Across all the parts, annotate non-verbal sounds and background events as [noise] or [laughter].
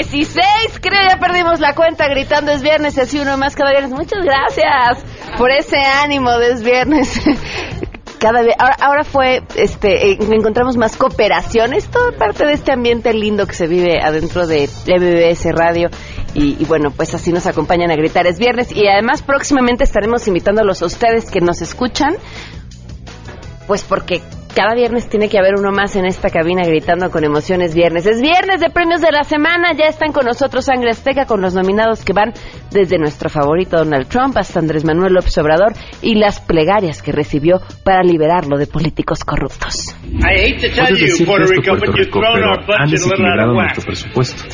16, creo ya perdimos la cuenta gritando es viernes, así uno más cada viernes. Muchas gracias por ese ánimo de es viernes. [laughs] Cada vez, ahora, ahora fue, este, eh, encontramos más cooperaciones, toda parte de este ambiente lindo que se vive adentro de MBS Radio. Y, y, bueno, pues así nos acompañan a gritar. Es viernes y además próximamente estaremos invitándolos a ustedes que nos escuchan, pues porque cada viernes tiene que haber uno más en esta cabina gritando con emociones viernes. Es viernes de premios de la semana. Ya están con nosotros Sangre Azteca con los nominados que van desde nuestro favorito Donald Trump hasta Andrés Manuel López Obrador y las plegarias que recibió para liberarlo de políticos corruptos. Puedes decir que esto, Puerto Rico, pero han desequilibrado nuestro presupuesto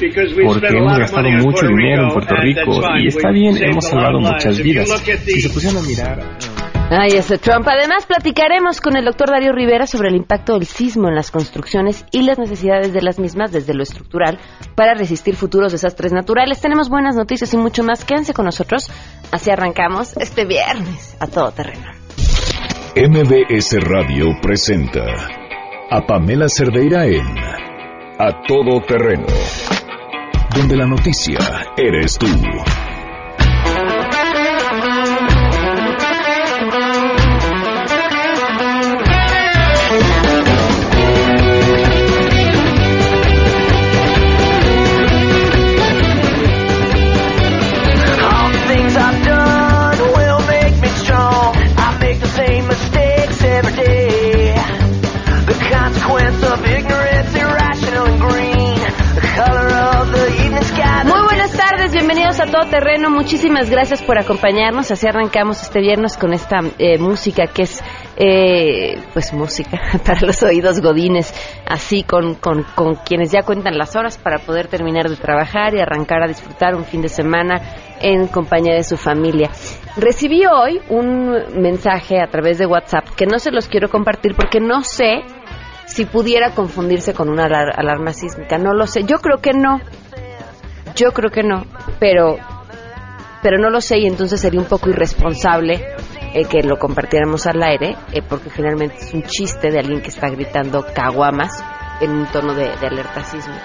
porque hemos gastado mucho dinero en Puerto Rico y está bien, hemos salvado muchas vidas. Si se pusieran a mirar... Ay, ese Trump. Además, platicaremos con el doctor Darío Rivera sobre el impacto del sismo en las construcciones y las necesidades de las mismas desde lo estructural para resistir futuros desastres naturales. Tenemos buenas noticias y mucho más. Quédense con nosotros. Así arrancamos este viernes a todo terreno. MBS Radio presenta a Pamela Cerdeira en A Todo Terreno, donde la noticia eres tú. Terreno. Muchísimas gracias por acompañarnos. Así arrancamos este viernes con esta eh, música que es, eh, pues, música [laughs] para los oídos godines. Así con, con, con, quienes ya cuentan las horas para poder terminar de trabajar y arrancar a disfrutar un fin de semana en compañía de su familia. Recibí hoy un mensaje a través de WhatsApp que no se los quiero compartir porque no sé si pudiera confundirse con una alarma sísmica. No lo sé. Yo creo que no. Yo creo que no, pero pero no lo sé y entonces sería un poco irresponsable eh, que lo compartiéramos al aire, eh, porque finalmente es un chiste de alguien que está gritando caguamas en un tono de, de alerta sísmica.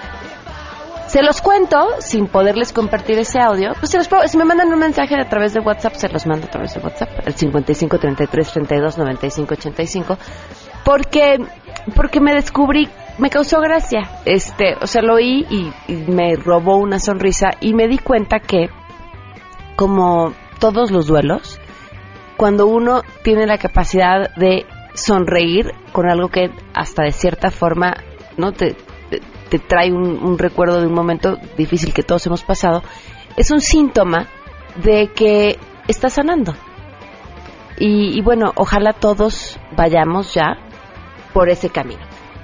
Se los cuento sin poderles compartir ese audio. Pues se los puedo, si me mandan un mensaje a través de WhatsApp, se los mando a través de WhatsApp, al 55 33 32 95 85, porque, porque me descubrí me causó gracia. Este, o sea, lo oí y, y, me robó una sonrisa y me di cuenta que, como todos los duelos, cuando uno tiene la capacidad de sonreír con algo que hasta de cierta forma no te, te, trae un, un, recuerdo de un momento difícil que todos hemos pasado, es un síntoma de que está sanando. Y, y bueno, ojalá todos vayamos ya por ese camino.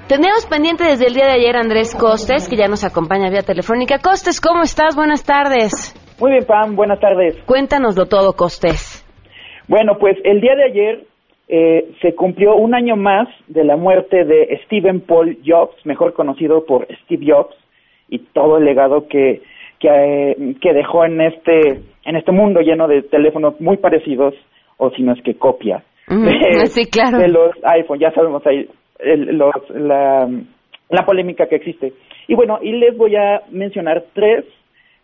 Tenemos pendiente desde el día de ayer Andrés Costes, que ya nos acompaña vía telefónica. Costes, ¿cómo estás? Buenas tardes. Muy bien, Pam, buenas tardes. Cuéntanoslo todo, Costes. Bueno, pues el día de ayer eh, se cumplió un año más de la muerte de Stephen Paul Jobs, mejor conocido por Steve Jobs, y todo el legado que, que, eh, que dejó en este, en este mundo lleno de teléfonos muy parecidos, o si no es que copia. Mm, [laughs] de, sí, claro. de los iPhone, ya sabemos ahí el, los, la, la, polémica que existe. Y bueno, y les voy a mencionar tres,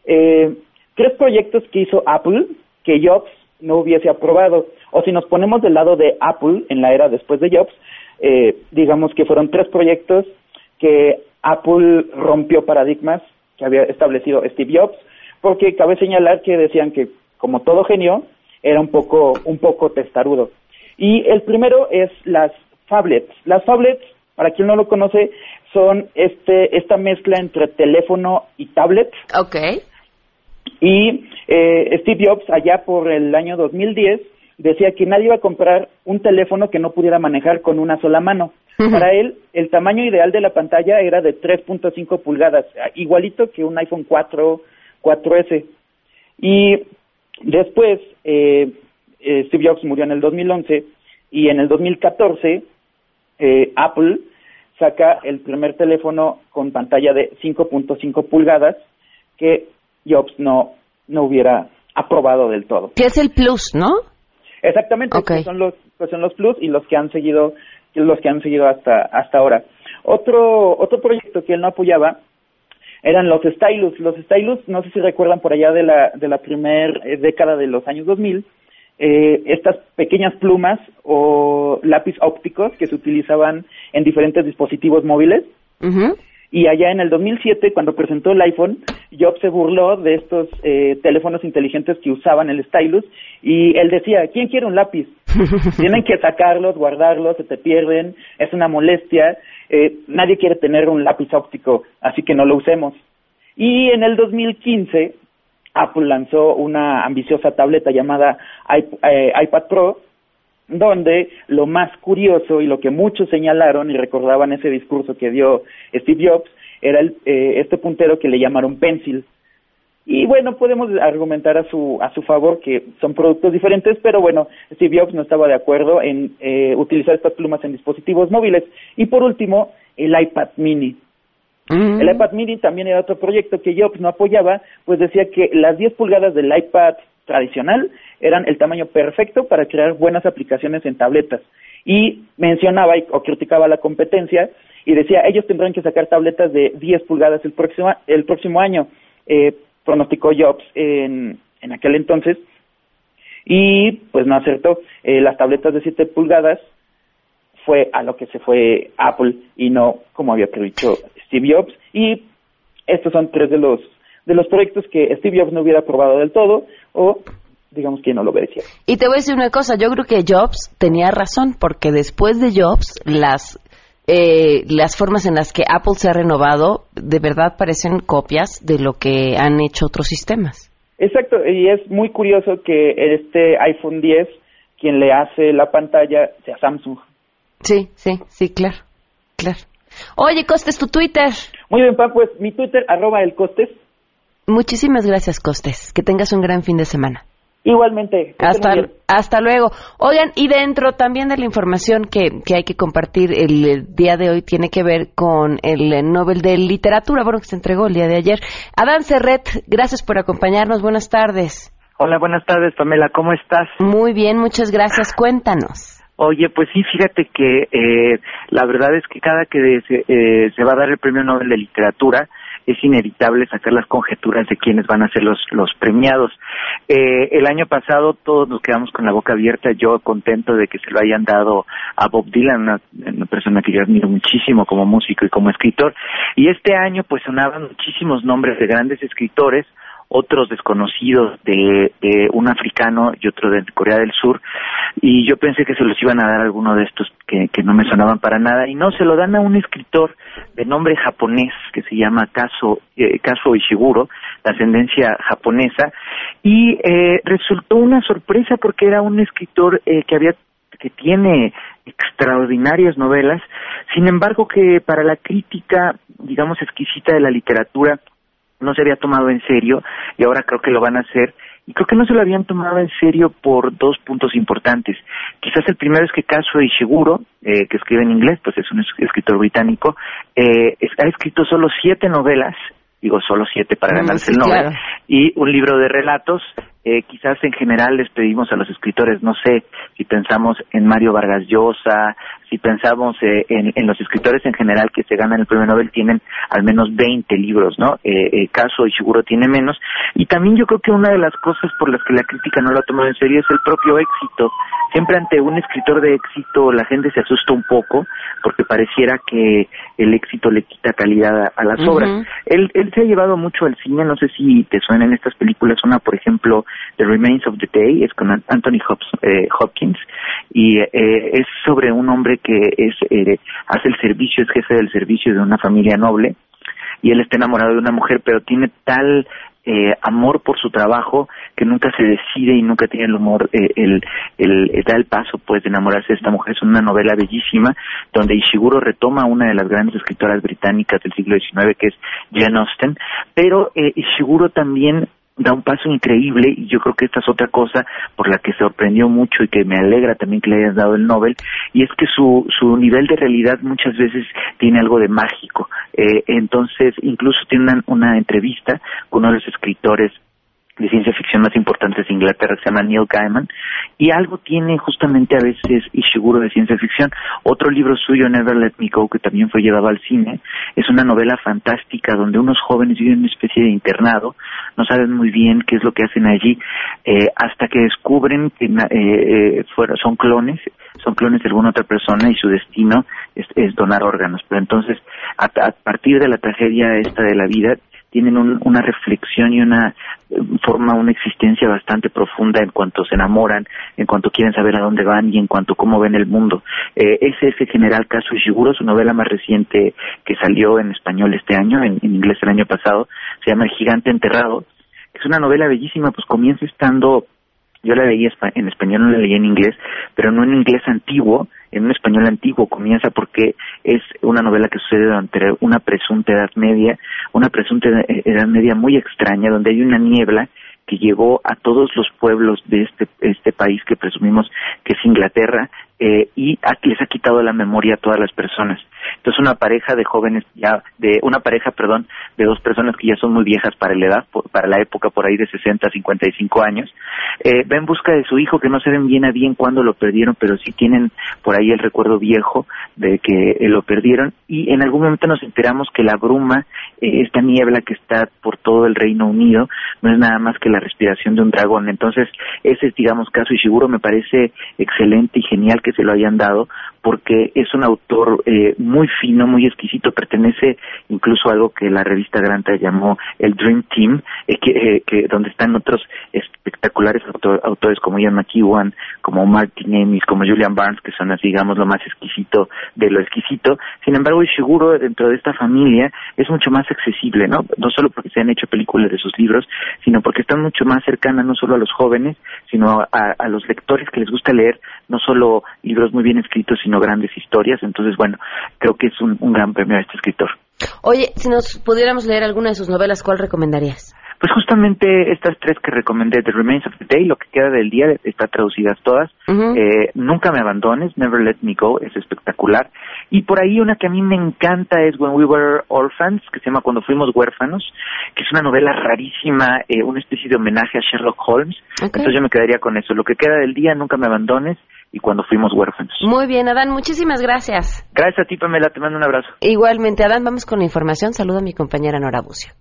eh, tres proyectos que hizo Apple que Jobs no hubiese aprobado. O si nos ponemos del lado de Apple en la era después de Jobs, eh, digamos que fueron tres proyectos que Apple rompió paradigmas que había establecido Steve Jobs, porque cabe señalar que decían que como todo genio era un poco un poco testarudo. Y el primero es las phablets. Las phablets, para quien no lo conoce, son este esta mezcla entre teléfono y tablet. Okay. Y eh, Steve Jobs, allá por el año 2010, decía que nadie iba a comprar un teléfono que no pudiera manejar con una sola mano. Uh -huh. Para él, el tamaño ideal de la pantalla era de 3.5 pulgadas, igualito que un iPhone 4, 4S. Y después, eh, eh, Steve Jobs murió en el 2011 y en el 2014 eh, Apple saca el primer teléfono con pantalla de 5.5 pulgadas que Jobs no, no hubiera aprobado del todo. Que es el Plus, ¿no? Exactamente, okay. son los que son los Plus y los que han seguido los que han seguido hasta hasta ahora. Otro otro proyecto que él no apoyaba eran los stylus. Los stylus, no sé si recuerdan por allá de la, de la primera eh, década de los años 2000, eh, estas pequeñas plumas o lápiz ópticos que se utilizaban en diferentes dispositivos móviles. Y allá en el 2007, cuando presentó el iPhone, Jobs se burló de estos eh, teléfonos inteligentes que usaban el stylus y él decía, ¿quién quiere un lápiz? [laughs] Tienen que sacarlos, guardarlos, se te pierden, es una molestia, eh, nadie quiere tener un lápiz óptico, así que no lo usemos. Y en el 2015, Apple lanzó una ambiciosa tableta llamada eh, iPad Pro, donde lo más curioso y lo que muchos señalaron y recordaban ese discurso que dio Steve Jobs era el, eh, este puntero que le llamaron Pencil. Y bueno, podemos argumentar a su, a su favor que son productos diferentes, pero bueno, Steve Jobs no estaba de acuerdo en eh, utilizar estas plumas en dispositivos móviles. Y por último, el iPad mini. Mm. El iPad mini también era otro proyecto que Jobs no apoyaba, pues decía que las 10 pulgadas del iPad tradicional eran el tamaño perfecto para crear buenas aplicaciones en tabletas. Y mencionaba o criticaba la competencia y decía, ellos tendrán que sacar tabletas de 10 pulgadas el próximo, el próximo año, eh, pronosticó Jobs en, en aquel entonces. Y pues no acertó. Eh, las tabletas de 7 pulgadas fue a lo que se fue Apple y no como había predicho Steve Jobs. Y estos son tres de los de los proyectos que Steve Jobs no hubiera aprobado del todo o digamos que no lo obedecía. Y te voy a decir una cosa, yo creo que Jobs tenía razón porque después de Jobs las eh, las formas en las que Apple se ha renovado de verdad parecen copias de lo que han hecho otros sistemas. Exacto, y es muy curioso que este iPhone 10 quien le hace la pantalla sea Samsung. Sí, sí, sí, claro, claro. Oye, Costes, tu Twitter. Muy bien, Pam, pues mi Twitter, arroba el Costes, Muchísimas gracias, Costes. Que tengas un gran fin de semana. Igualmente. Hasta, hasta luego. Oigan, y dentro también de la información que, que hay que compartir el, día de hoy tiene que ver con el Nobel de Literatura, bueno, que se entregó el día de ayer. Adán Serret, gracias por acompañarnos. Buenas tardes. Hola, buenas tardes, Pamela. ¿Cómo estás? Muy bien, muchas gracias. Cuéntanos. Oye, pues sí, fíjate que eh, la verdad es que cada que se, eh, se va a dar el Premio Nobel de Literatura, es inevitable sacar las conjeturas de quiénes van a ser los, los premiados. Eh, el año pasado todos nos quedamos con la boca abierta, yo contento de que se lo hayan dado a Bob Dylan, una, una persona que yo admiro muchísimo como músico y como escritor, y este año pues sonaban muchísimos nombres de grandes escritores, otros desconocidos de, un africano y otro de Corea del Sur y yo pensé que se los iban a dar a alguno de estos que, que no me sonaban para nada y no se lo dan a un escritor de nombre japonés que se llama Kazuo, eh, Kazuo Ishiguro de ascendencia japonesa y eh, resultó una sorpresa porque era un escritor eh, que había que tiene extraordinarias novelas, sin embargo que para la crítica, digamos, exquisita de la literatura, no se había tomado en serio y ahora creo que lo van a hacer. Y creo que no se lo habían tomado en serio por dos puntos importantes. Quizás el primero es que Kazuo Ishiguro, eh, que escribe en inglés, pues es un escritor británico, eh, ha escrito solo siete novelas digo solo siete para mm, ganarse el Nobel, y un libro de relatos. Eh, quizás en general les pedimos a los escritores, no sé, si pensamos en Mario Vargas Llosa, si pensamos eh, en, los escritores en general que se ganan el premio Nobel, tienen al menos 20 libros, ¿no? Eh, eh Caso y seguro tiene menos. Y también yo creo que una de las cosas por las que la crítica no lo ha tomado en serio es el propio éxito. Siempre ante un escritor de éxito la gente se asusta un poco porque pareciera que el éxito le quita calidad a, las obras. Él, él se ha llevado mucho al cine, no sé si te suenan estas películas, una por ejemplo The Remains of the Day, es con Anthony Hopkins y es sobre un hombre que es eh, hace el servicio, es jefe del servicio de una familia noble y él está enamorado de una mujer, pero tiene tal eh, amor por su trabajo que nunca se decide y nunca tiene el humor, eh, el, el, da el paso pues de enamorarse de esta mujer. Es una novela bellísima donde Ishiguro retoma una de las grandes escritoras británicas del siglo XIX que es Jane Austen, pero eh, Ishiguro también da un paso increíble y yo creo que esta es otra cosa por la que sorprendió mucho y que me alegra también que le hayas dado el Nobel y es que su, su nivel de realidad muchas veces tiene algo de mágico. Eh, entonces, incluso tiene una, una entrevista con uno de los escritores de ciencia ficción más importantes de Inglaterra, se llama Neil Gaiman, y algo tiene justamente a veces Ishiguro de ciencia ficción. Otro libro suyo, Never Let Me Go, que también fue llevado al cine, es una novela fantástica donde unos jóvenes viven en una especie de internado, no saben muy bien qué es lo que hacen allí, eh, hasta que descubren que eh, eh son clones, son clones de alguna otra persona y su destino es, donar órganos. Pero entonces, a, a partir de la tragedia esta de la vida, tienen una reflexión y una eh, forma una existencia bastante profunda en cuanto se enamoran, en cuanto quieren saber a dónde van y en cuanto cómo ven el mundo. Eh, ese es el general caso Ishiguro, su novela más reciente que salió en español este año, en, inglés el año pasado, se llama El gigante enterrado, es una novela bellísima, pues comienza estando yo la leí en español, no la leí en inglés, pero no en inglés antiguo, en un español antiguo. Comienza porque es una novela que sucede durante una presunta edad media, una presunta edad media muy extraña, donde hay una niebla que llegó a todos los pueblos de este, este país que presumimos que es Inglaterra eh, y les ha quitado la memoria a todas las personas. Entonces una pareja de jóvenes ya, de una pareja, perdón, de dos personas que ya son muy viejas para la edad, para la época por ahí de 60 a 55 años, eh, va en busca de su hijo que no saben bien a bien cuándo lo perdieron, pero sí tienen por ahí el recuerdo viejo de que eh, lo perdieron y en algún momento nos enteramos que la bruma, eh, esta niebla que está por todo el Reino Unido, no es nada más que la respiración de un dragón. Entonces ese es, digamos, caso y seguro me parece excelente y genial que se lo hayan dado porque es un autor eh, muy fino, muy exquisito, pertenece incluso a algo que la revista Granta llamó el Dream Team, eh, que, que, donde están otros espectaculares autores como Ian McEwan, como Martin Amis, como Julian Barnes, que son así, digamos, lo más exquisito de lo exquisito. Sin embargo, seguro dentro de esta familia es mucho más accesible, ¿no? No solo porque se han hecho películas de sus libros, sino porque están mucho más cercanas no solo a los jóvenes, sino a, a los lectores que les gusta leer no solo libros muy bien escritos, sino grandes historias. Entonces, bueno, creo que es un, un gran premio a este escritor. Oye, si nos pudiéramos leer alguna de sus novelas, ¿cuál recomendarías? Pues justamente estas tres que recomendé, The Remains of the Day, lo que queda del día, está traducidas todas. eh, Nunca me abandones, Never Let Me Go, es espectacular. Y por ahí una que a mí me encanta es When We Were Orphans, que se llama Cuando Fuimos Huérfanos, que es una novela rarísima, eh, una especie de homenaje a Sherlock Holmes. Entonces yo me quedaría con eso. Lo que queda del día, Nunca me abandones, y cuando fuimos huérfanos. Muy bien, Adán, muchísimas gracias. Gracias a ti, Pamela, te mando un abrazo. Igualmente, Adán, vamos con la información. Saludo a mi compañera Nora Bucio.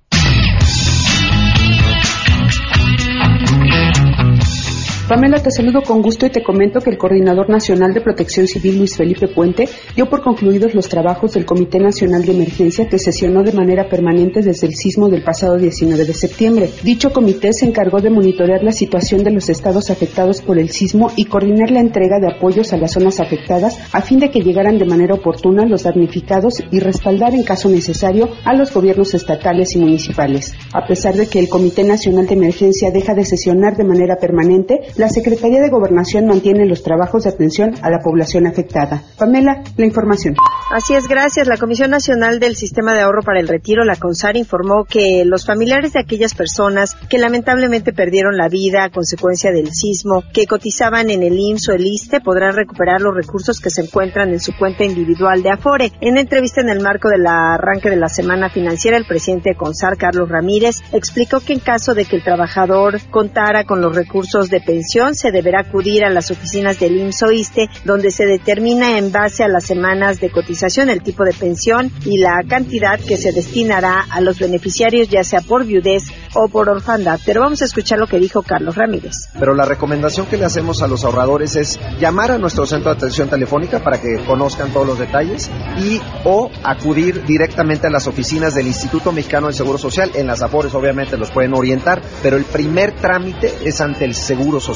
Pamela, te saludo con gusto y te comento que el Coordinador Nacional de Protección Civil, Luis Felipe Puente, dio por concluidos los trabajos del Comité Nacional de Emergencia que sesionó de manera permanente desde el sismo del pasado 19 de septiembre. Dicho comité se encargó de monitorear la situación de los estados afectados por el sismo y coordinar la entrega de apoyos a las zonas afectadas a fin de que llegaran de manera oportuna los damnificados y respaldar en caso necesario a los gobiernos estatales y municipales. A pesar de que el Comité Nacional de Emergencia deja de sesionar de manera permanente, la Secretaría de Gobernación mantiene los trabajos de atención a la población afectada. Pamela, la información. Así es, gracias. La Comisión Nacional del Sistema de Ahorro para el Retiro, la CONSAR, informó que los familiares de aquellas personas que lamentablemente perdieron la vida a consecuencia del sismo, que cotizaban en el IMSS o el ISTE, podrán recuperar los recursos que se encuentran en su cuenta individual de Afore. En entrevista en el marco del arranque de la semana financiera, el presidente de CONSAR, Carlos Ramírez, explicó que en caso de que el trabajador contara con los recursos de pensión, se deberá acudir a las oficinas del IMSS OISTE, donde se determina en base a las semanas de cotización el tipo de pensión y la cantidad que se destinará a los beneficiarios, ya sea por viudez o por orfandad. Pero vamos a escuchar lo que dijo Carlos Ramírez. Pero la recomendación que le hacemos a los ahorradores es llamar a nuestro centro de atención telefónica para que conozcan todos los detalles y o acudir directamente a las oficinas del Instituto Mexicano del Seguro Social. En las AFORES obviamente los pueden orientar, pero el primer trámite es ante el Seguro Social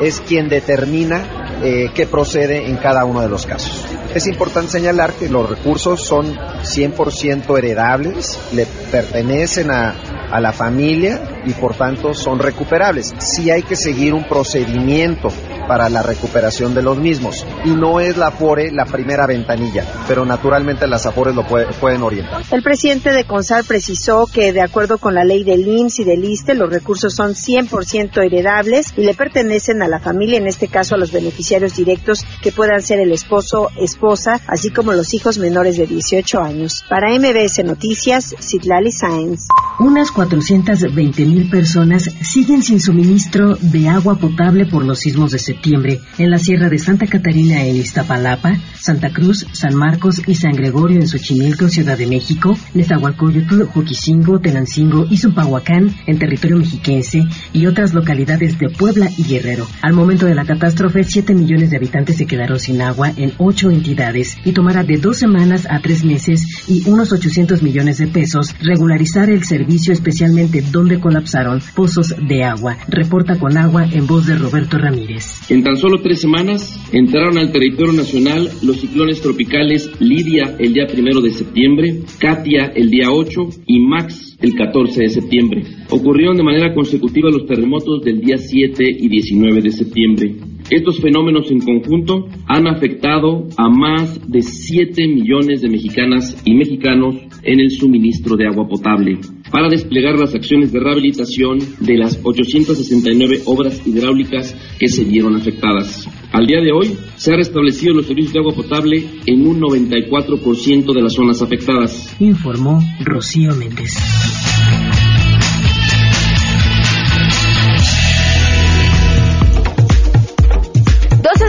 es quien determina eh, qué procede en cada uno de los casos. Es importante señalar que los recursos son 100% heredables, le pertenecen a, a la familia y por tanto son recuperables. Sí hay que seguir un procedimiento para la recuperación de los mismos y no es la AFORE la primera ventanilla, pero naturalmente las AFORES lo pueden orientar. El presidente de CONSAL precisó que de acuerdo con la ley del IMSS y del ISTE los recursos son 100% heredables y le pertenecen a la familia, en este caso a los beneficiarios directos que puedan ser el esposo, esposa, así como los hijos menores de 18 años. Para MBS Noticias, Citlali Sáenz. Unas 420 mil personas siguen sin suministro de agua potable por los sismos de septiembre en la Sierra de Santa Catarina en Iztapalapa, Santa Cruz, San Marcos y San Gregorio en Xochimilco, Ciudad de México, Nezahualcóyotl, Joquisingo, Tenancingo y Zumpahuacán en territorio mexiquense y otras localidades de Puebla y Guerrero. Al momento de la catástrofe, 7 millones de habitantes se quedaron sin agua en 8 entidades y tomará de dos semanas a tres meses y unos 800 millones de pesos regularizar el servicio especialmente donde colapsaron pozos de agua. Reporta con agua en voz de Roberto Ramírez. En tan solo tres semanas entraron al territorio nacional los ciclones tropicales Lidia el día primero de septiembre, Katia el día 8 y Max el 14 de septiembre. Ocurrieron de manera consecutiva los terremotos del día 7 y 19 de septiembre. Estos fenómenos en conjunto han afectado a más de 7 millones de mexicanas y mexicanos en el suministro de agua potable para desplegar las acciones de rehabilitación de las 869 obras hidráulicas que se vieron afectadas. Al día de hoy se han restablecido los servicios de agua potable en un 94% de las zonas afectadas. Informó Rocío Méndez.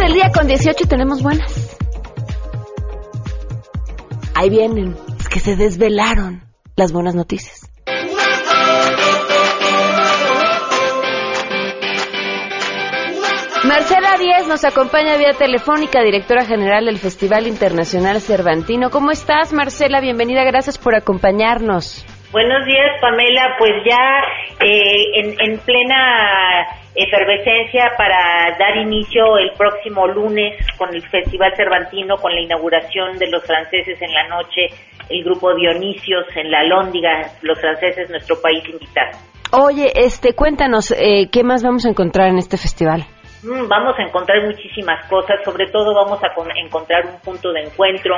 del día con 18 tenemos buenas. Ahí vienen, que se desvelaron las buenas noticias. Marcela Díez nos acompaña vía telefónica, directora general del Festival Internacional Cervantino. ¿Cómo estás, Marcela? Bienvenida, gracias por acompañarnos. Buenos días, Pamela. Pues ya eh, en, plena efervescencia para dar inicio el próximo lunes con el Festival Cervantino, con la inauguración de los franceses en la noche, el grupo Dionisios en la Lóndiga, los franceses, nuestro país invitado. Oye, este, cuéntanos, eh, ¿qué más vamos a encontrar en este festival? Mm, vamos a encontrar muchísimas cosas, sobre todo vamos a encontrar un punto de encuentro,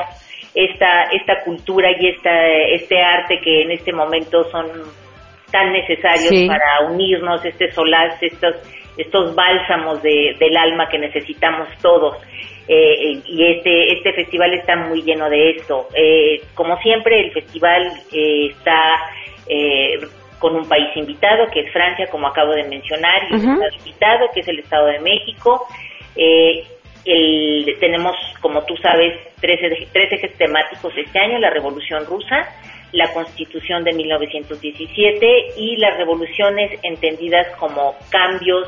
esta, esta cultura y esta, este arte que en este momento son tan necesarios para unirnos, este solaz, estos, estos bálsamos de, del alma que necesitamos todos. Eh, y este, este festival está muy lleno de esto. Eh, como siempre, el festival eh, está con un país invitado, que es Francia, como acabo de mencionar, y un estado invitado, que es el Estado de México. Eh, tenemos, como tú sabes, tres, tres ejes temáticos este año, la Revolución Rusa, la Constitución de 1917 y las revoluciones entendidas como cambios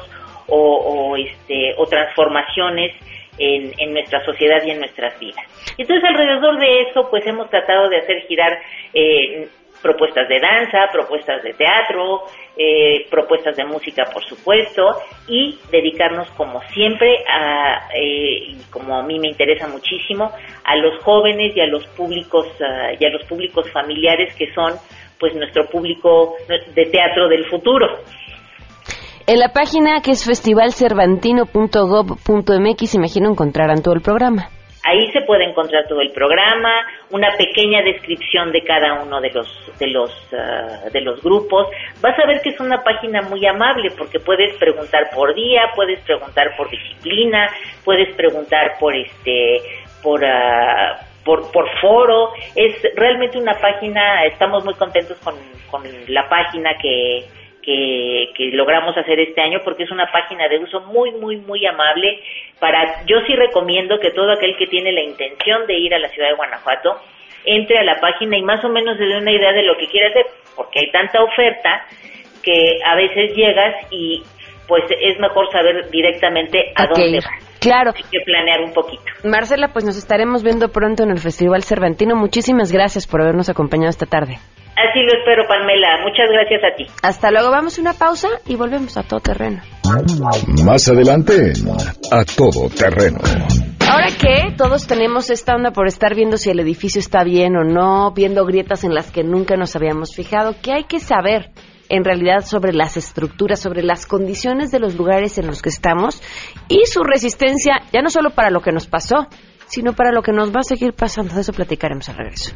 o, este, o transformaciones en, en, nuestra sociedad y en nuestras vidas. Entonces, alrededor de eso, pues hemos tratado de hacer girar eh, propuestas de danza, propuestas de teatro, eh, propuestas de música, por supuesto, y dedicarnos, como siempre, a, eh, como a mí me interesa muchísimo, a los jóvenes y a los públicos ah, y a los públicos familiares que son, pues, nuestro público de teatro del futuro. En la página que es festivalcervantino.gov.mx, imagino encontrarán todo el programa. Ahí se puede encontrar todo el programa, una pequeña descripción de cada uno de los de los ah, de los grupos. Vas a ver que es una página muy amable porque puedes preguntar por día, puedes preguntar por disciplina, puedes preguntar por este por uh, por, por foro. Es realmente una página, estamos muy contentos con, con la página que, que, logramos hacer este año porque es una página de uso muy, muy, muy amable. Para, yo sí recomiendo que todo aquel que tiene la intención de ir a la ciudad de Guanajuato entre a la página y más o menos se dé una idea de lo que quiere hacer, porque hay tanta oferta que a veces llegas y pues es mejor saber directamente a dónde vas. Claro. Hay que planear un poquito. Marcela, pues nos estaremos viendo pronto en el Festival Cervantino. Muchísimas gracias por habernos acompañado esta tarde. Así lo espero, Pamela. Muchas gracias a ti. Hasta luego. Vamos a una pausa y volvemos a todo terreno. Más adelante, a todo terreno. Ahora que todos tenemos esta onda por estar viendo si el edificio está bien o no, viendo grietas en las que nunca nos habíamos fijado, ¿qué hay que saber en realidad sobre las estructuras, sobre las condiciones de los lugares en los que estamos y su resistencia, ya no solo para lo que nos pasó, sino para lo que nos va a seguir pasando? De eso platicaremos al regreso.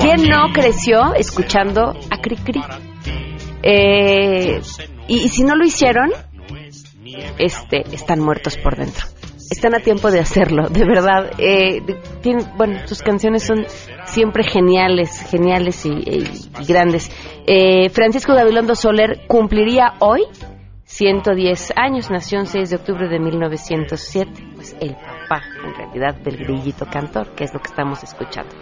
¿Quién no creció escuchando a Cri Cri? Eh, y, si no lo hicieron, este, están muertos por dentro. Están a tiempo de hacerlo, de verdad. Eh, bueno, sus canciones son siempre geniales, geniales y, grandes. Eh, Francisco Gabilondo Soler cumpliría hoy 110 años, nació el 6 de octubre de 1907, pues el papá, en realidad, del grillito cantor, que es lo que estamos escuchando.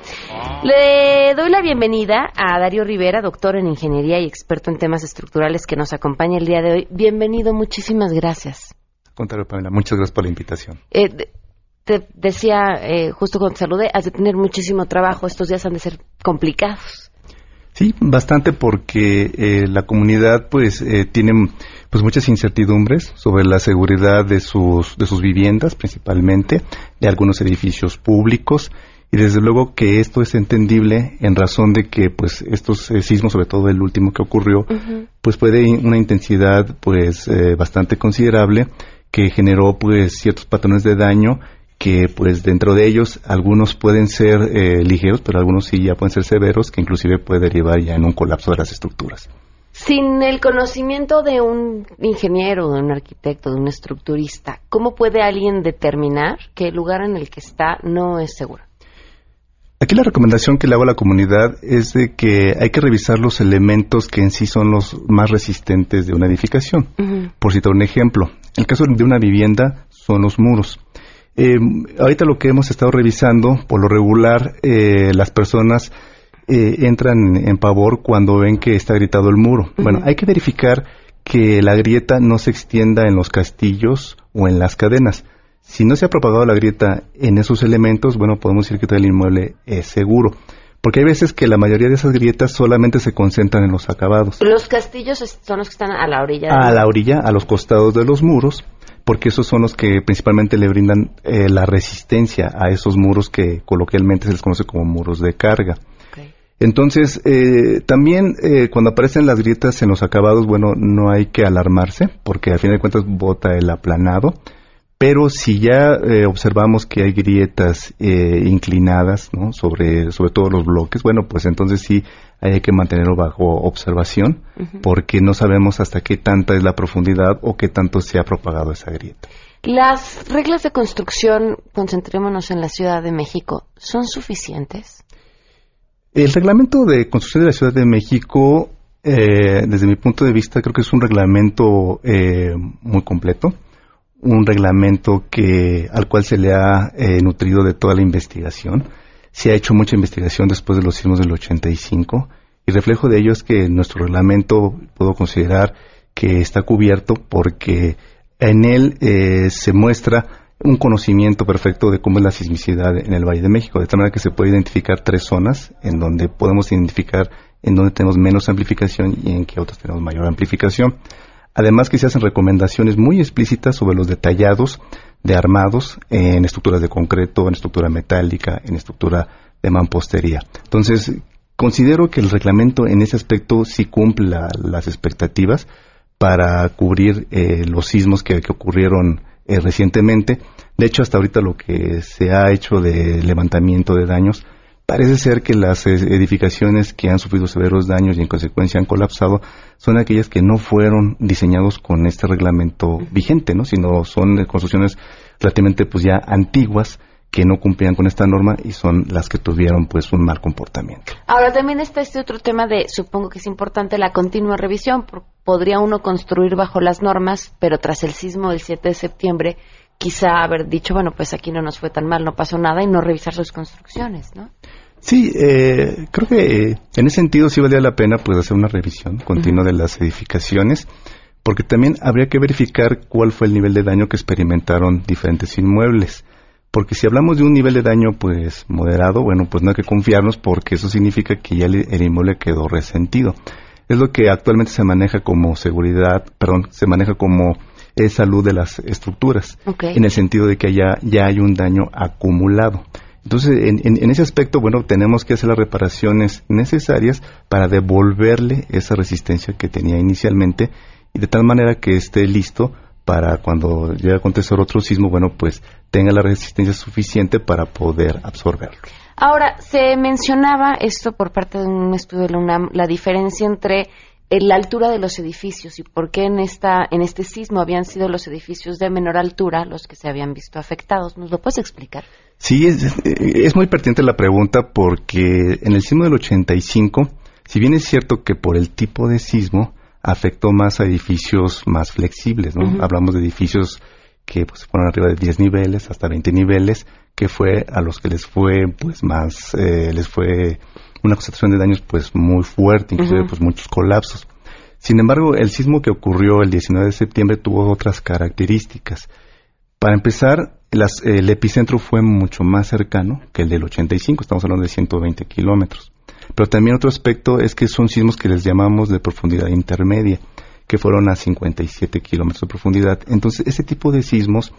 Le doy la bienvenida a Darío Rivera, doctor en ingeniería y experto en temas estructurales, que nos acompaña el día de hoy. Bienvenido, muchísimas gracias. Contrario, Pamela, muchas gracias por la invitación. Eh, te decía, eh, justo cuando te saludé, has de tener muchísimo trabajo, estos días han de ser complicados. Sí, bastante porque eh, la comunidad pues eh, tiene pues muchas incertidumbres sobre la seguridad de sus de sus viviendas principalmente, de algunos edificios públicos. Y desde luego que esto es entendible en razón de que pues estos eh, sismos, sobre todo el último que ocurrió, pues puede una intensidad pues bastante considerable que generó pues ciertos patrones de daño que pues dentro de ellos algunos pueden ser eh, ligeros, pero algunos sí ya pueden ser severos, que inclusive puede derivar ya en un colapso de las estructuras. Sin el conocimiento de un ingeniero, de un arquitecto, de un estructurista, ¿cómo puede alguien determinar que el lugar en el que está no es seguro? Aquí la recomendación que le hago a la comunidad es de que hay que revisar los elementos que en sí son los más resistentes de una edificación. Por citar un ejemplo, el caso de una vivienda son los muros. Eh, ahorita lo que hemos estado revisando, por lo regular, eh, las personas eh, entran en pavor cuando ven que está gritado el muro. Bueno, hay que verificar que la grieta no se extienda en los castillos o en las cadenas. Si no se ha propagado la grieta en esos elementos, bueno, podemos decir que todo el inmueble es seguro. Porque hay veces que la mayoría de esas grietas solamente se concentran en los acabados. Los castillos son los que están a la orilla. A la orilla, a los costados de los muros porque esos son los que principalmente le brindan eh, la resistencia a esos muros que coloquialmente se les conoce como muros de carga. Entonces, eh, también eh, cuando aparecen las grietas en los acabados, bueno, no hay que alarmarse, porque al fin de cuentas bota el aplanado, pero si ya observamos que hay grietas inclinadas, ¿no? Sobre, sobre todos los bloques, bueno, pues entonces sí hay que mantenerlo bajo observación porque no sabemos hasta qué tanta es la profundidad o qué tanto se ha propagado esa grieta. Las reglas de construcción, concentrémonos en la Ciudad de México, ¿son suficientes? El reglamento de construcción de la Ciudad de México, eh, desde mi punto de vista, creo que es un reglamento eh, muy completo, un reglamento que al cual se le ha eh, nutrido de toda la investigación se ha hecho mucha investigación después de los sismos del 85 y reflejo de ello es que nuestro reglamento puedo considerar que está cubierto porque en él eh, se muestra un conocimiento perfecto de cómo es la sismicidad en el Valle de México, de tal manera que se puede identificar tres zonas en donde podemos identificar en donde tenemos menos amplificación y en qué otras tenemos mayor amplificación. Además que se hacen recomendaciones muy explícitas sobre los detallados de armados en estructuras de concreto, en estructura metálica, en estructura de mampostería. Entonces, considero que el reglamento en ese aspecto sí cumple las expectativas para cubrir eh, los sismos que, ocurrieron eh, recientemente. De hecho, hasta ahorita lo que se ha hecho de levantamiento de daños Parece ser que las edificaciones que han sufrido severos daños y en consecuencia han colapsado son aquellas que no fueron diseñados con este reglamento vigente, ¿no? Sino son construcciones relativamente pues ya antiguas que no cumplían con esta norma y son las que tuvieron pues un mal comportamiento. Ahora también está este otro tema de, supongo que es importante la continua revisión. Podría uno construir bajo las normas, pero tras el sismo del 7 de septiembre quizá haber dicho, bueno, pues aquí no nos fue tan mal, no pasó nada y no revisar sus construcciones, ¿no? Sí, eh, creo que en ese sentido sí valía la pena pues hacer una revisión continua de las edificaciones porque también habría que verificar cuál fue el nivel de daño que experimentaron diferentes inmuebles. Porque si hablamos de un nivel de daño pues moderado, bueno, pues no hay que confiarnos porque eso significa que ya el, inmueble quedó resentido. Es lo que actualmente se maneja como seguridad, perdón, se maneja como salud de las estructuras, en el sentido de que ya, ya hay un daño acumulado. Entonces, en, ese aspecto, bueno, tenemos que hacer las reparaciones necesarias para devolverle esa resistencia que tenía inicialmente y de tal manera que esté listo para cuando llegue a acontecer otro sismo, bueno, pues tenga la resistencia suficiente para poder absorberlo. Ahora, se mencionaba esto por parte de un estudio de la UNAM, la diferencia entre eh, la altura de los edificios y por qué en esta en este sismo habían sido los edificios de menor altura los que se habían visto afectados. ¿Nos lo puedes explicar? Sí, es, muy pertinente la pregunta porque en el sismo del 85, si bien es cierto que por el tipo de sismo afectó más a edificios más flexibles, ¿no? Hablamos de edificios que pues, fueron arriba de 10 niveles hasta 20 niveles, que fue a los que les fue pues más eh, les fue una concentración de daños pues muy fuerte, inclusive pues muchos colapsos. Sin embargo, el sismo que ocurrió el 19 de septiembre tuvo otras características. Para empezar, el epicentro fue mucho más cercano que el del 85, estamos hablando de 120 kilómetros. Pero también otro aspecto es que son sismos que les llamamos de profundidad intermedia, que fueron a 57 kilómetros de profundidad. Entonces, ese tipo de sismos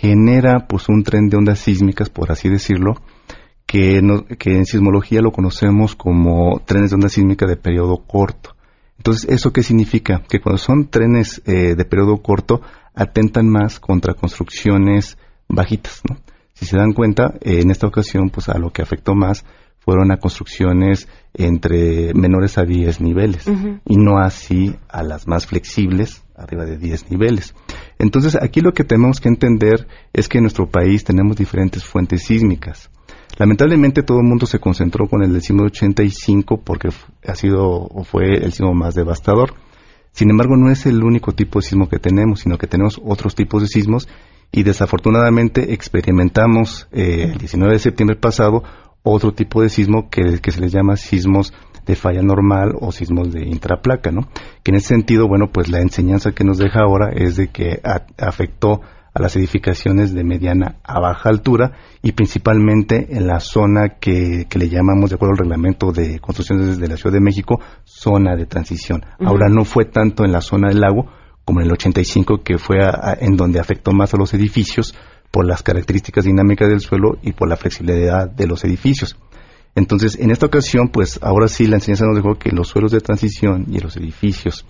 genera pues un tren de ondas sísmicas, por así decirlo, que, en sismología lo conocemos como trenes de onda sísmica de periodo corto. Entonces, ¿eso qué significa? Que cuando son trenes eh, de periodo corto, atentan más contra construcciones bajitas, ¿no? Si se dan cuenta, eh, en esta ocasión, pues a lo que afectó más fueron a construcciones entre menores a 10 niveles y no así a las más flexibles, arriba de 10 niveles. Entonces, aquí lo que tenemos que entender es que en nuestro país tenemos diferentes fuentes sísmicas. Lamentablemente todo el mundo se concentró con el del sismo 85 porque ha sido o fue el sismo más devastador. Sin embargo, no es el único tipo de sismo que tenemos, sino que tenemos otros tipos de sismos y desafortunadamente experimentamos eh, el 19 de septiembre pasado otro tipo de sismo que, que se les llama sismos de falla normal o sismos de intraplaca, ¿no? Que en ese sentido, bueno, pues la enseñanza que nos deja ahora es de que afectó a las edificaciones de mediana a baja altura y principalmente en la zona que, le llamamos, de acuerdo al reglamento de construcciones de la Ciudad de México, zona de transición. Ahora no fue tanto en la zona del lago como en el 85, que fue en donde afectó más a los edificios por las características dinámicas del suelo y por la flexibilidad de los edificios. Entonces, en esta ocasión, pues ahora sí la enseñanza nos dejó que los suelos de transición y los edificios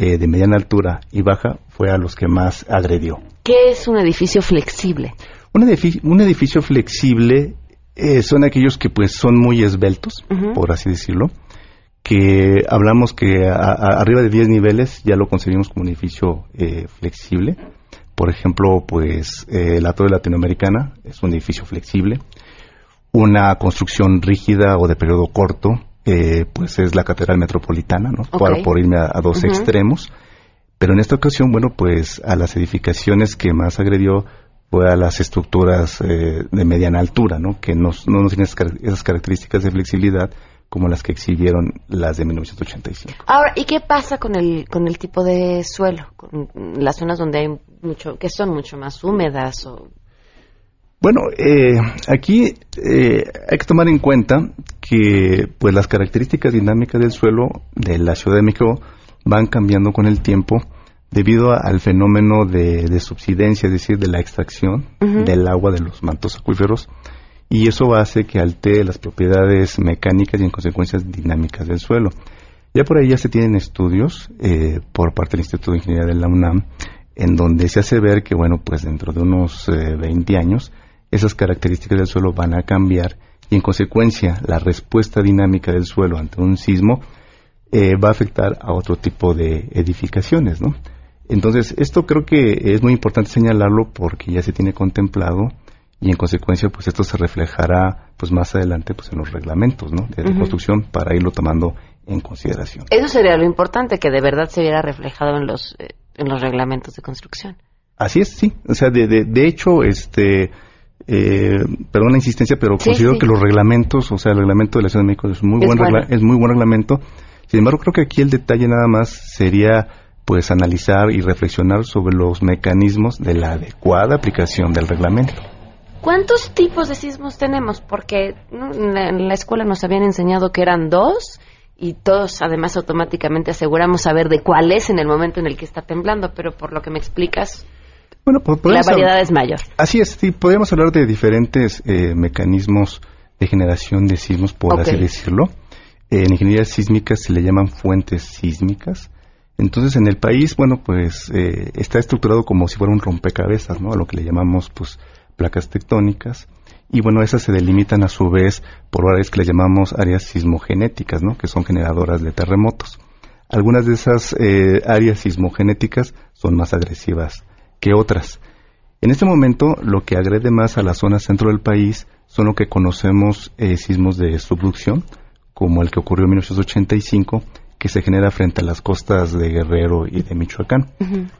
eh, de mediana altura y baja fue a los que más agredió. ¿Qué es un edificio flexible? Un, edificio, flexible eh, son aquellos que pues son muy esbeltos, por así decirlo, que hablamos que arriba de 10 niveles ya lo concebimos como un edificio eh, flexible. Por ejemplo, pues la Torre Latinoamericana es un edificio flexible. Una construcción rígida o de periodo corto eh, pues es la Catedral Metropolitana, ¿no? Por, irme a, dos extremos. Pero en esta ocasión, bueno, pues a las edificaciones que más agredió fue a las estructuras eh, de mediana altura, ¿no? Que no, no, tienen esas características de flexibilidad como las que exhibieron las de 1985. Ahora, ¿y qué pasa con el con el tipo de suelo, con las zonas donde hay mucho que son mucho más húmedas o bueno, eh, aquí eh, hay que tomar en cuenta que pues las características dinámicas del suelo de la Ciudad de México van cambiando con el tiempo debido al fenómeno de, subsidencia, es decir, de la extracción del agua de los mantos acuíferos y eso hace que altee las propiedades mecánicas y en consecuencia dinámicas del suelo. Ya por ahí ya se tienen estudios eh, por parte del Instituto de Ingeniería de la UNAM en donde se hace ver que, bueno, pues dentro de unos 20 años esas características del suelo van a cambiar y en consecuencia la respuesta dinámica del suelo ante un sismo eh, va a afectar a otro tipo de edificaciones, ¿no? Entonces, esto creo que es muy importante señalarlo porque ya se tiene contemplado y en consecuencia pues esto se reflejará pues más adelante pues en los reglamentos, ¿no? de construcción para irlo tomando en consideración. Eso sería lo importante que de verdad se viera reflejado en los eh, en los reglamentos de construcción. Así es, sí. O sea, de, de, de hecho, este eh, perdón la insistencia, pero considero que los reglamentos, o sea, el reglamento de la Ciudad de México es muy, buen, es muy buen reglamento. Sin embargo, creo que aquí el detalle nada más sería pues analizar y reflexionar sobre los mecanismos de la adecuada aplicación del reglamento. ¿Cuántos tipos de sismos tenemos? Porque en la escuela nos habían enseñado que eran dos y todos además automáticamente aseguramos saber de cuál es en el momento en el que está temblando, pero por lo que me explicas, bueno, pues la variedad es mayor. Así es, sí, podríamos hablar de diferentes eh, mecanismos de generación de sismos, por así decirlo. en ingeniería sísmica se le llaman fuentes sísmicas. Entonces, en el país, bueno, pues eh, está estructurado como si fuera un rompecabezas, ¿no? A lo que le llamamos, pues, placas tectónicas y bueno, esas se delimitan a su vez por áreas que le llamamos áreas sismogenéticas, ¿no? que son generadoras de terremotos. Algunas de esas eh, áreas sismogenéticas son más agresivas que otras. En este momento, lo que agrede más a la zona centro del país son lo que conocemos eh, sismos de subducción, como el que ocurrió en 1985, que se genera frente a las costas de Guerrero y de Michoacán.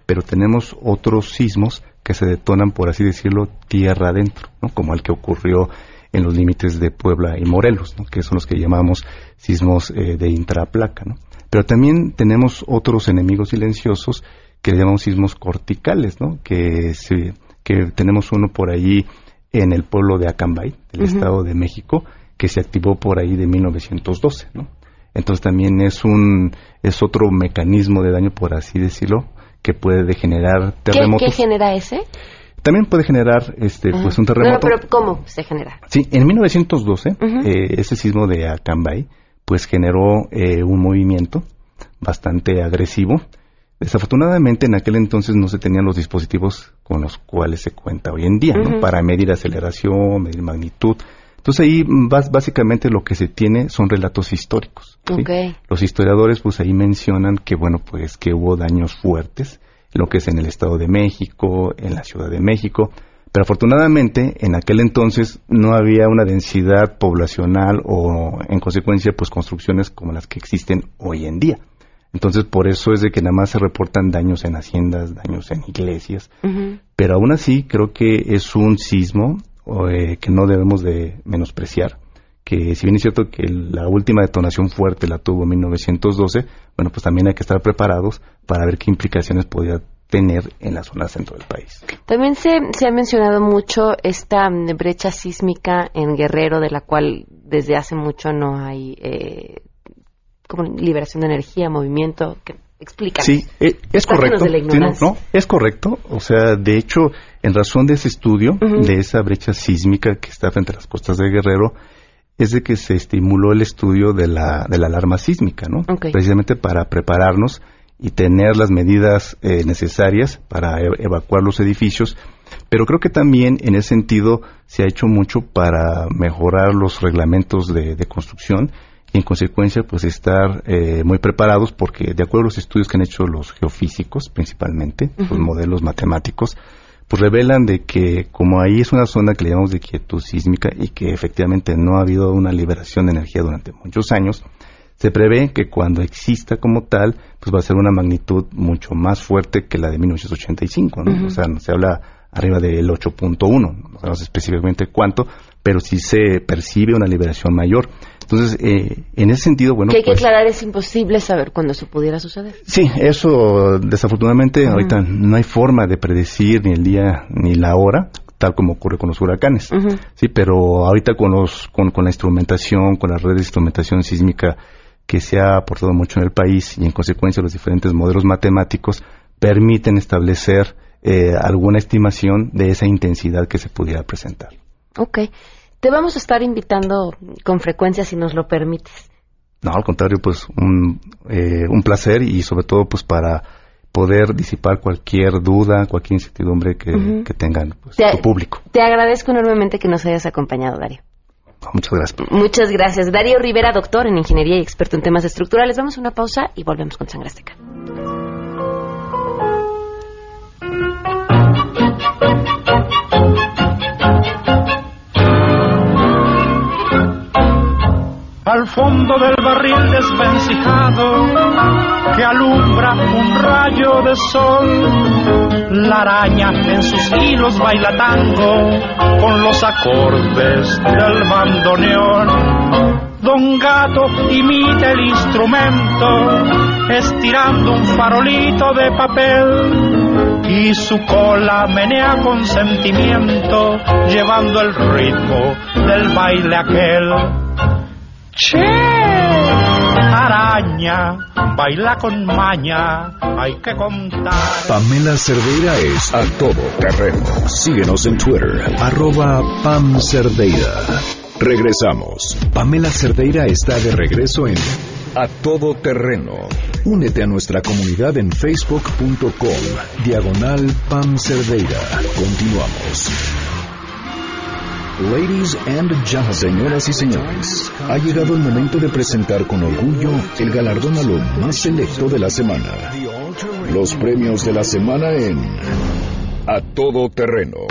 Pero tenemos otros sismos que se detonan, por así decirlo, tierra adentro, ¿no? como el que ocurrió en los límites de Puebla y Morelos, que son los que llamamos sismos eh, de intraplaca. ¿no? Pero también tenemos otros enemigos silenciosos que llamamos sismos corticales, ¿no? que, que tenemos uno por ahí en el pueblo de Acambay, del Estado de México, que se activó por ahí de 1912. ¿no? Entonces también es un es otro mecanismo de daño, por así decirlo, que puede generar terremotos. ¿Qué, genera ese? También puede generar este pues un terremoto. pero ¿cómo se genera? Sí, en 1912 eh, ese sismo de Acambay pues generó eh, un movimiento bastante agresivo. Desafortunadamente en aquel entonces no se tenían los dispositivos con los cuales se cuenta hoy en día, ¿no? Para medir aceleración, medir magnitud. Entonces ahí básicamente lo que se tiene son relatos históricos. Los historiadores pues ahí mencionan que bueno pues que hubo daños fuertes, lo que es en el Estado de México, en la Ciudad de México, pero afortunadamente en aquel entonces no había una densidad poblacional o en consecuencia pues construcciones como las que existen hoy en día. Entonces por eso es de que nada más se reportan daños en haciendas, daños en iglesias, pero aún así creo que es un sismo eh, que no debemos de menospreciar, que si bien es cierto que la última detonación fuerte la tuvo en 1912, bueno, pues también hay que estar preparados para ver qué implicaciones podría tener en la zona centro del país. También se, ha mencionado mucho esta brecha sísmica en Guerrero, de la cual desde hace mucho no hay eh, como liberación de energía, movimiento. Que, explica. Sí, eh, es correcto. no, es correcto. O sea, de hecho, en razón de ese estudio, de esa brecha sísmica que está frente a las costas de Guerrero, es de que se estimuló el estudio de la, de la alarma sísmica, ¿no? Precisamente para prepararnos y tener las medidas eh, necesarias para e, evacuar los edificios. Pero creo que también en ese sentido se ha hecho mucho para mejorar los reglamentos de, construcción y en consecuencia pues estar eh, muy preparados porque de acuerdo a los estudios que han hecho los geofísicos principalmente, los modelos matemáticos, pues revelan de que como ahí es una zona que le llamamos de quietud sísmica y que efectivamente no ha habido una liberación de energía durante muchos años, se prevé que cuando exista como tal, pues va a ser una magnitud mucho más fuerte que la de 1985, ¿no? O sea, se habla arriba del 8.1, no sabemos específicamente cuánto, pero sí se percibe una liberación mayor. Entonces, eh, en ese sentido, bueno. Que hay que pues aclarar, es imposible saber cuándo eso pudiera suceder. Sí, eso desafortunadamente ahorita no hay forma de predecir ni el día ni la hora tal como ocurre con los huracanes. Sí, pero ahorita con los con, con la instrumentación, con las redes de instrumentación sísmica que se ha aportado mucho en el país y en consecuencia los diferentes modelos matemáticos permiten establecer eh, alguna estimación de esa intensidad que se pudiera presentar. Ok. Te vamos a estar invitando con frecuencia si nos lo permites. No, al contrario, pues un, eh, un placer y sobre todo pues para poder disipar cualquier duda, cualquier incertidumbre que, que tengan pues, tu público. Te agradezco enormemente que nos hayas acompañado, Darío. muchas gracias. Muchas gracias. Darío Rivera, doctor en ingeniería y experto en temas estructurales. Vamos a una pausa y volvemos con Sangre Azteca. Al fondo del barril desvencijado que alumbra un rayo de sol. La araña en sus hilos baila tango con los acordes del bandoneón Don Gato imita el instrumento, estirando un farolito de papel y su cola menea con sentimiento, llevando el ritmo del baile aquel. Che, araña, baila con maña, hay que contar. Pamela Cerdeira es a todo terreno. Síguenos en Twitter, arroba Pam Cerdeira. Regresamos. Pamela Cerdeira está de regreso en A Todo Terreno. Únete a nuestra comunidad en facebook.com, diagonal Pam Cerdeira. Continuamos. Ladies and gentlemen, señoras y señores, ha llegado el momento de presentar con orgullo el galardón a lo más selecto de la semana. Los premios de la semana en A Todo Terreno.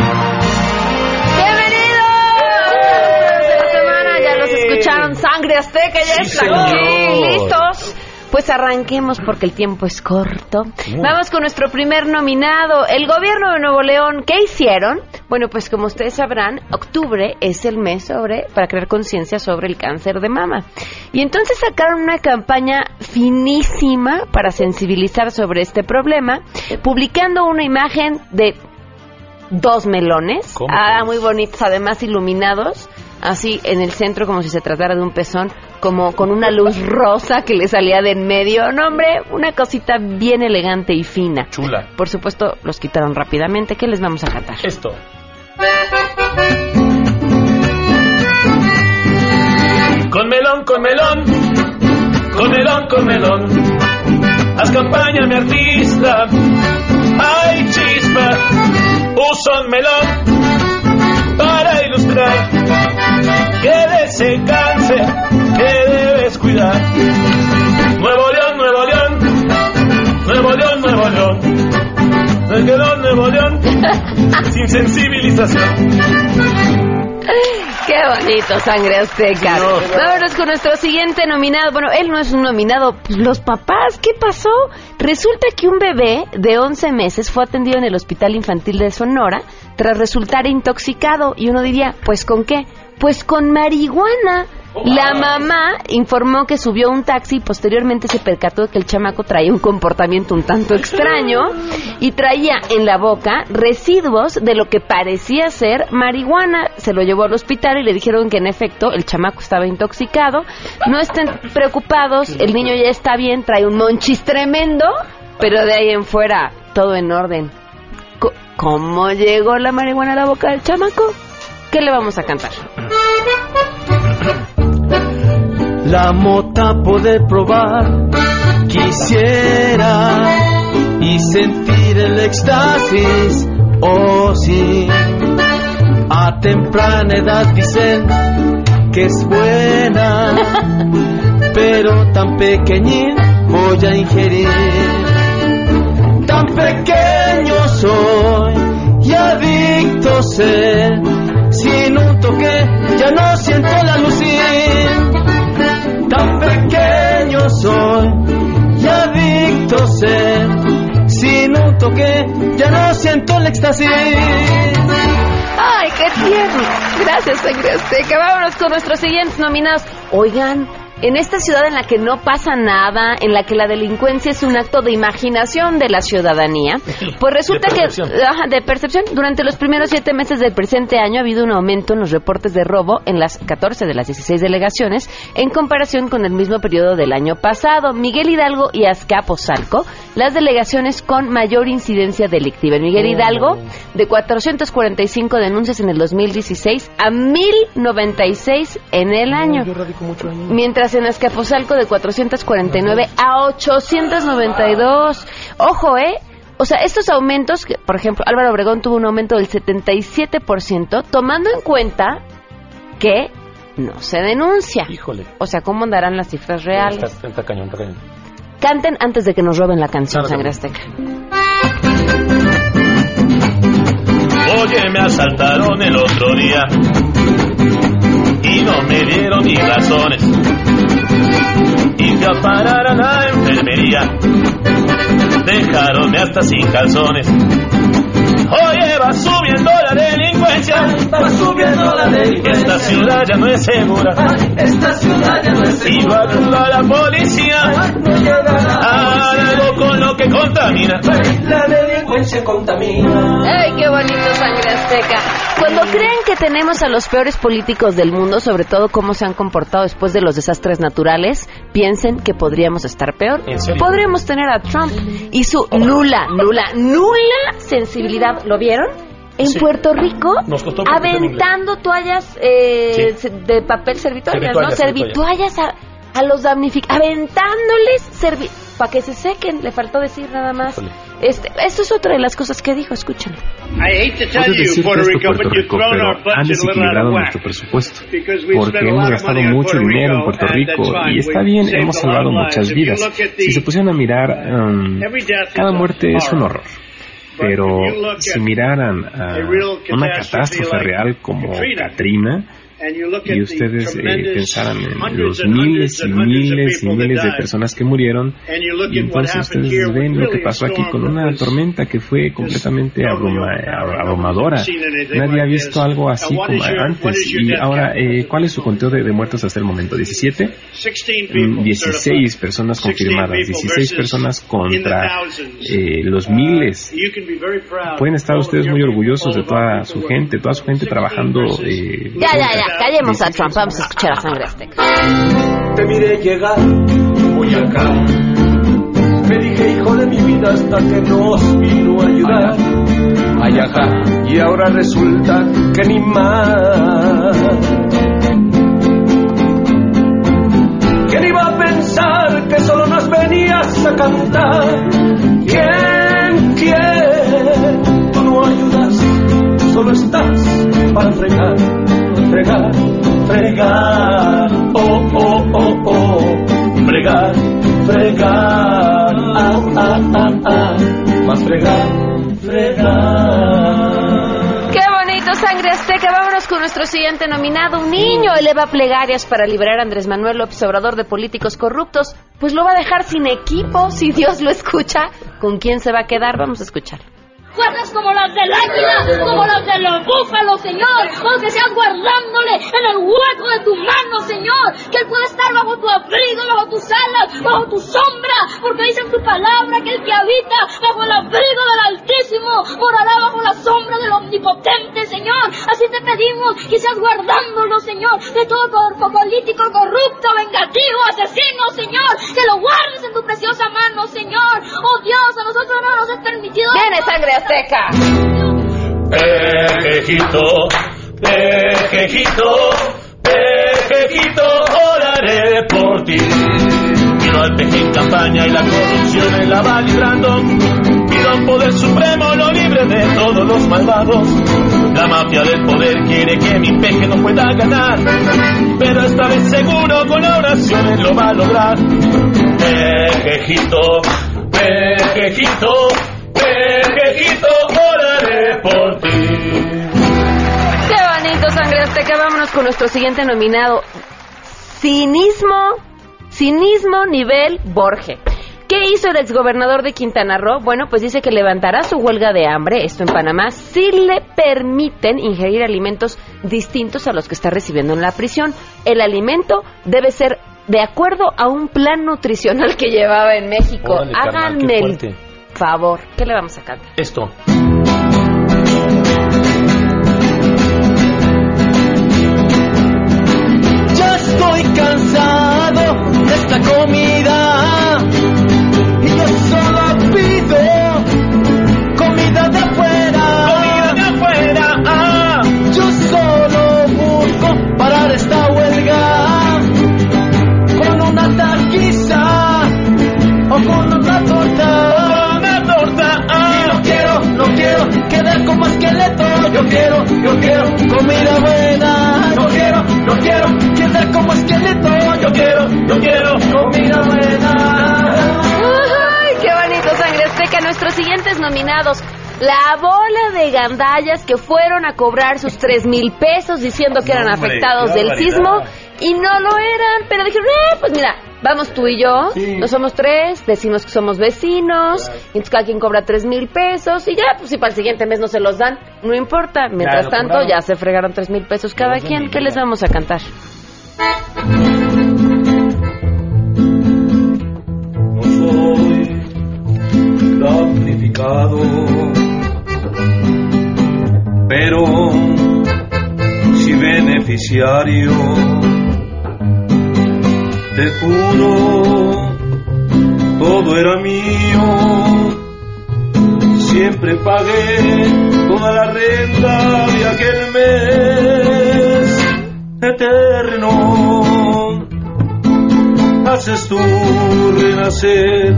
escucharon Sangre Azteca, ya está aquí, listos. Pues arranquemos porque el tiempo es corto. Vamos con nuestro primer nominado, el gobierno de Nuevo León. ¿Qué hicieron? Bueno, pues como ustedes sabrán, octubre es el mes sobre para crear conciencia sobre el cáncer de mama. Y entonces sacaron una campaña finísima para sensibilizar sobre este problema, publicando una imagen de dos melones, ah, muy bonitos, además iluminados así en el centro como si se tratara de un pezón, como con una luz [laughs] rosa que le salía de en medio. No, hombre, una cosita bien elegante y fina. Chula. Por supuesto, los quitaron rápidamente. ¿Qué les vamos a cantar? Esto. Con melón, con melón, con melón, con melón. Haz campaña, mi artista. Ay, chispa, uso un melón para ilustrar que de cáncer que debes cuidar. Me quedó Nuevo León [laughs] sin sensibilización. Qué bonito, sangre azteca. Vámonos con nuestro siguiente nominado. Bueno, él no es un nominado. Los papás, ¿qué pasó? Resulta que un bebé de 11 meses fue atendido en el Hospital Infantil de Sonora tras resultar intoxicado. Y uno diría, ¿pues con qué? Pues con marihuana. La mamá informó que subió un taxi y posteriormente se percató de que el chamaco traía un comportamiento un tanto extraño [laughs] y traía en la boca residuos de lo que parecía ser marihuana. Se lo llevó al hospital y le dijeron que en efecto el chamaco estaba intoxicado. No estén preocupados, el niño ya está bien, trae un monchis tremendo, pero de ahí en fuera todo en orden. ¿Cómo llegó la marihuana a la boca del chamaco? ¿Qué le vamos a cantar? La mota poder probar, quisiera y sentir el éxtasis, oh sí. A temprana edad dicen que es buena, pero tan pequeñín voy a ingerir. Tan pequeño soy y adicto sé sin un toque ya no siento la lucín. Soy y adicto ser, sin un toque ya no siento el éxtasis. ¡Ay, qué tierno! Gracias, Sangre Azteca. Vámonos con nuestros siguientes nominados. Oigan, en esta ciudad en la que no pasa nada, en la que la delincuencia es un acto de imaginación de la ciudadanía, [laughs] pues resulta que de percepción durante los primeros siete meses del presente año ha habido un aumento en los reportes de robo en las 14 de las 16 delegaciones en comparación con el mismo periodo del año pasado. Miguel Hidalgo y Azcapotzalco, las delegaciones con mayor incidencia delictiva. En Miguel oh. Hidalgo, de 445 denuncias en el 2016 a 1096 en el año. Mientras en Escapozalco de 449 a 892. Ojo, ¿eh? O sea, estos aumentos, por ejemplo, Álvaro Obregón tuvo un aumento del 77%, tomando en cuenta que no se denuncia. Híjole. O sea, ¿cómo andarán las cifras reales? Está, cañón, cañón. Canten antes de que nos roben la canción, Sangre Azteca. Oye, me asaltaron el otro día y no me dieron ni razones. Y fui a parar a la enfermería, dejaronme hasta sin calzones. Oye, va subiendo la delincuencia. Va subiendo la delincuencia. Esta ciudad ya no es segura. Esta ciudad ya no es segura. Y va a actuar la policía. Con lo que contamina. La delincuencia contamina. ¡Ay, qué bonito sangre azteca! Cuando creen que tenemos a los peores políticos del mundo, sobre todo cómo se han comportado después de los desastres naturales, piensen que podríamos estar peor. Podríamos tener a Trump y su nula, nula, nula sensibilidad. ¿Lo vieron? En Sí. Puerto Rico, aventando toallas eh, Sí. de papel servitoallas, ¿no? Servitoallas, Servitoallas a, a los damnificados, aventándoles servi para que se sequen. Le faltó decir nada más. Este, esto es otra de las cosas que dijo, escúchenlo. Puedes decir que esto Puerto Rico, pero han desequilibrado nuestro presupuesto, porque hemos gastado mucho dinero en Puerto Rico y está bien, hemos salvado muchas vidas. Si se pusieran a mirar, um, cada muerte es un horror. Pero si miraran a una catástrofe real como Katrina, y ustedes eh, pensaran en los miles y miles y miles de personas que murieron, y entonces ustedes ven lo que pasó aquí con una tormenta que fue completamente abruma- ab- abrumadora. Nadie ha visto algo así como antes. Y ahora, eh, ¿cuál es su conteo de, de muertos hasta el momento? ¿17? Mm, 16 personas confirmadas, 16 personas contra eh, los miles. Pueden estar ustedes muy orgullosos de toda su gente, toda su gente trabajando. eh, Ya, ya, ya. Callemos a Trump, vamos a escuchar a Sangre Azteca. Te miré llegar muy acá. Me dije, hijo de mi vida, hasta que nos vino a ayudar. Ay, ajá, y ahora resulta que ni más. ¿Quién iba a pensar que solo nos venías a cantar? ¿Quién, quién? Tú no ayudas, solo estás para fregar, nuestro siguiente nominado. Un niño eleva plegarias para liberar a Andrés Manuel López Obrador de políticos corruptos. Pues lo va a dejar sin equipo, si Dios lo escucha. ¿Con quién se va a quedar? Vamos a escuchar. Fuerzas como las del águila, como las de los búfalos, Señor, porque seas guardándole en el hueco de tu mano, Señor, que Él puede estar bajo tu abrigo, bajo tus alas, bajo tu sombra, porque dice en tu palabra que el que habita bajo el abrigo del Altísimo morará bajo la sombra del Omnipotente, Señor. Así te pedimos que seas guardándolo, Señor, de todo cuerpo político corrupto, vengativo, asesino, Señor, que lo guardes en tu preciosa mano, Señor. Oh Dios, a nosotros no nos es permitido. ¡Viene sangre azteca! Pejejito, pejejito, pejejito, oraré por ti. Pido al peje en campaña y la corrupción él la va librando. Pido al poder supremo lo libre de todos los malvados. La mafia del poder quiere que mi peje no pueda ganar. Pero esta vez seguro con él lo va a lograr. Pejejito, pejejito, Azteca! Vámonos con nuestro siguiente nominado. Cinismo, cinismo nivel Borge. ¿Qué hizo el exgobernador de Quintana Roo? Bueno, pues dice que levantará su huelga de hambre, esto en Panamá, si le permiten ingerir alimentos distintos a los que está recibiendo en la prisión. El alimento debe ser de acuerdo a un plan nutricional que llevaba en México. Órale, carnal, Háganme qué el favor. ¿Qué le vamos a cantar? Esto. La bola de gandallas que fueron a cobrar sus tres mil pesos diciendo que eran Hombre, afectados del sismo y no lo eran, pero dijeron, eh, pues mira, Vamos tú y yo, no somos tres, decimos que somos vecinos, entonces cada quien cobra tres mil pesos y ya, pues si para el siguiente mes no se los dan, no importa. Mientras Claro, tanto, ya se fregaron tres mil pesos cada quien. ¿Qué les vamos a cantar? Pero si beneficiario. Te juro, todo era mío. Siempre pagué toda la renta de aquel mes eterno haces tú renacer.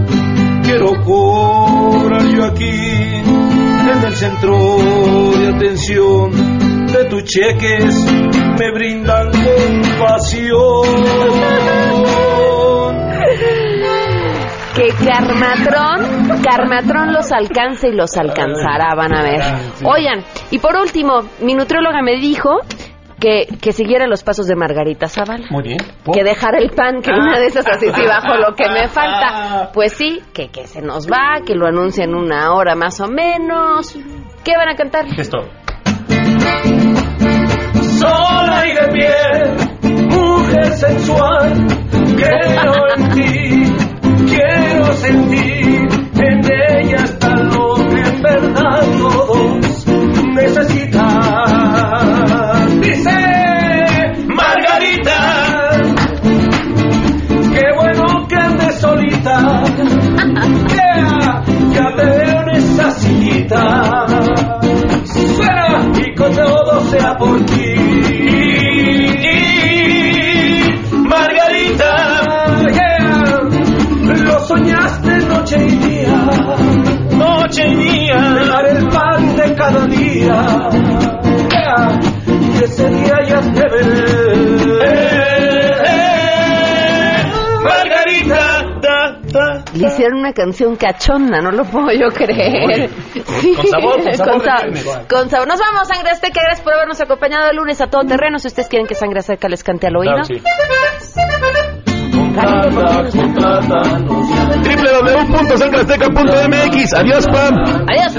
Quiero cobrar yo aquí, en el centro de atención de tus cheques, me brindan compasión. Que Carmatrón, Carmatrón los alcance y los alcanzará, van a ver. Oigan, y por último, mi nutrióloga me dijo que, que siguiera los pasos de Margarita Zavala. Muy bien. Que dejara el pan, que una de esas así sí bajo lo que me falta. [laughs] Pues sí, que, que se nos va, que lo anuncia en una hora más o menos. ¿Qué van a cantar? Esto. sola y de pie, mujer sensual, quiero canción cachonda, no lo puedo yo creer. [laughs] Sí, Con sabor, con sabor de sa- viernes. con sabor. Nos vamos, Sangre Azteca. Gracias por habernos acompañado el lunes a todo terreno. Si ustedes quieren que Sangre Azteca les cante al oído. Claro, sí. www.sangreazteca.mx. Adiós, Pam. Adiós.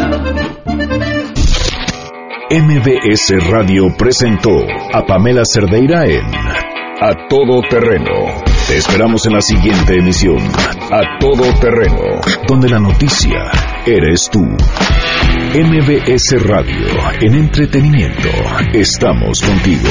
MBS Radio presentó a Pamela Cerdeira en A Todo Terreno. Te esperamos en la siguiente emisión, A Todo Terreno, donde la noticia eres tú. MBS Radio, en entretenimiento, estamos contigo.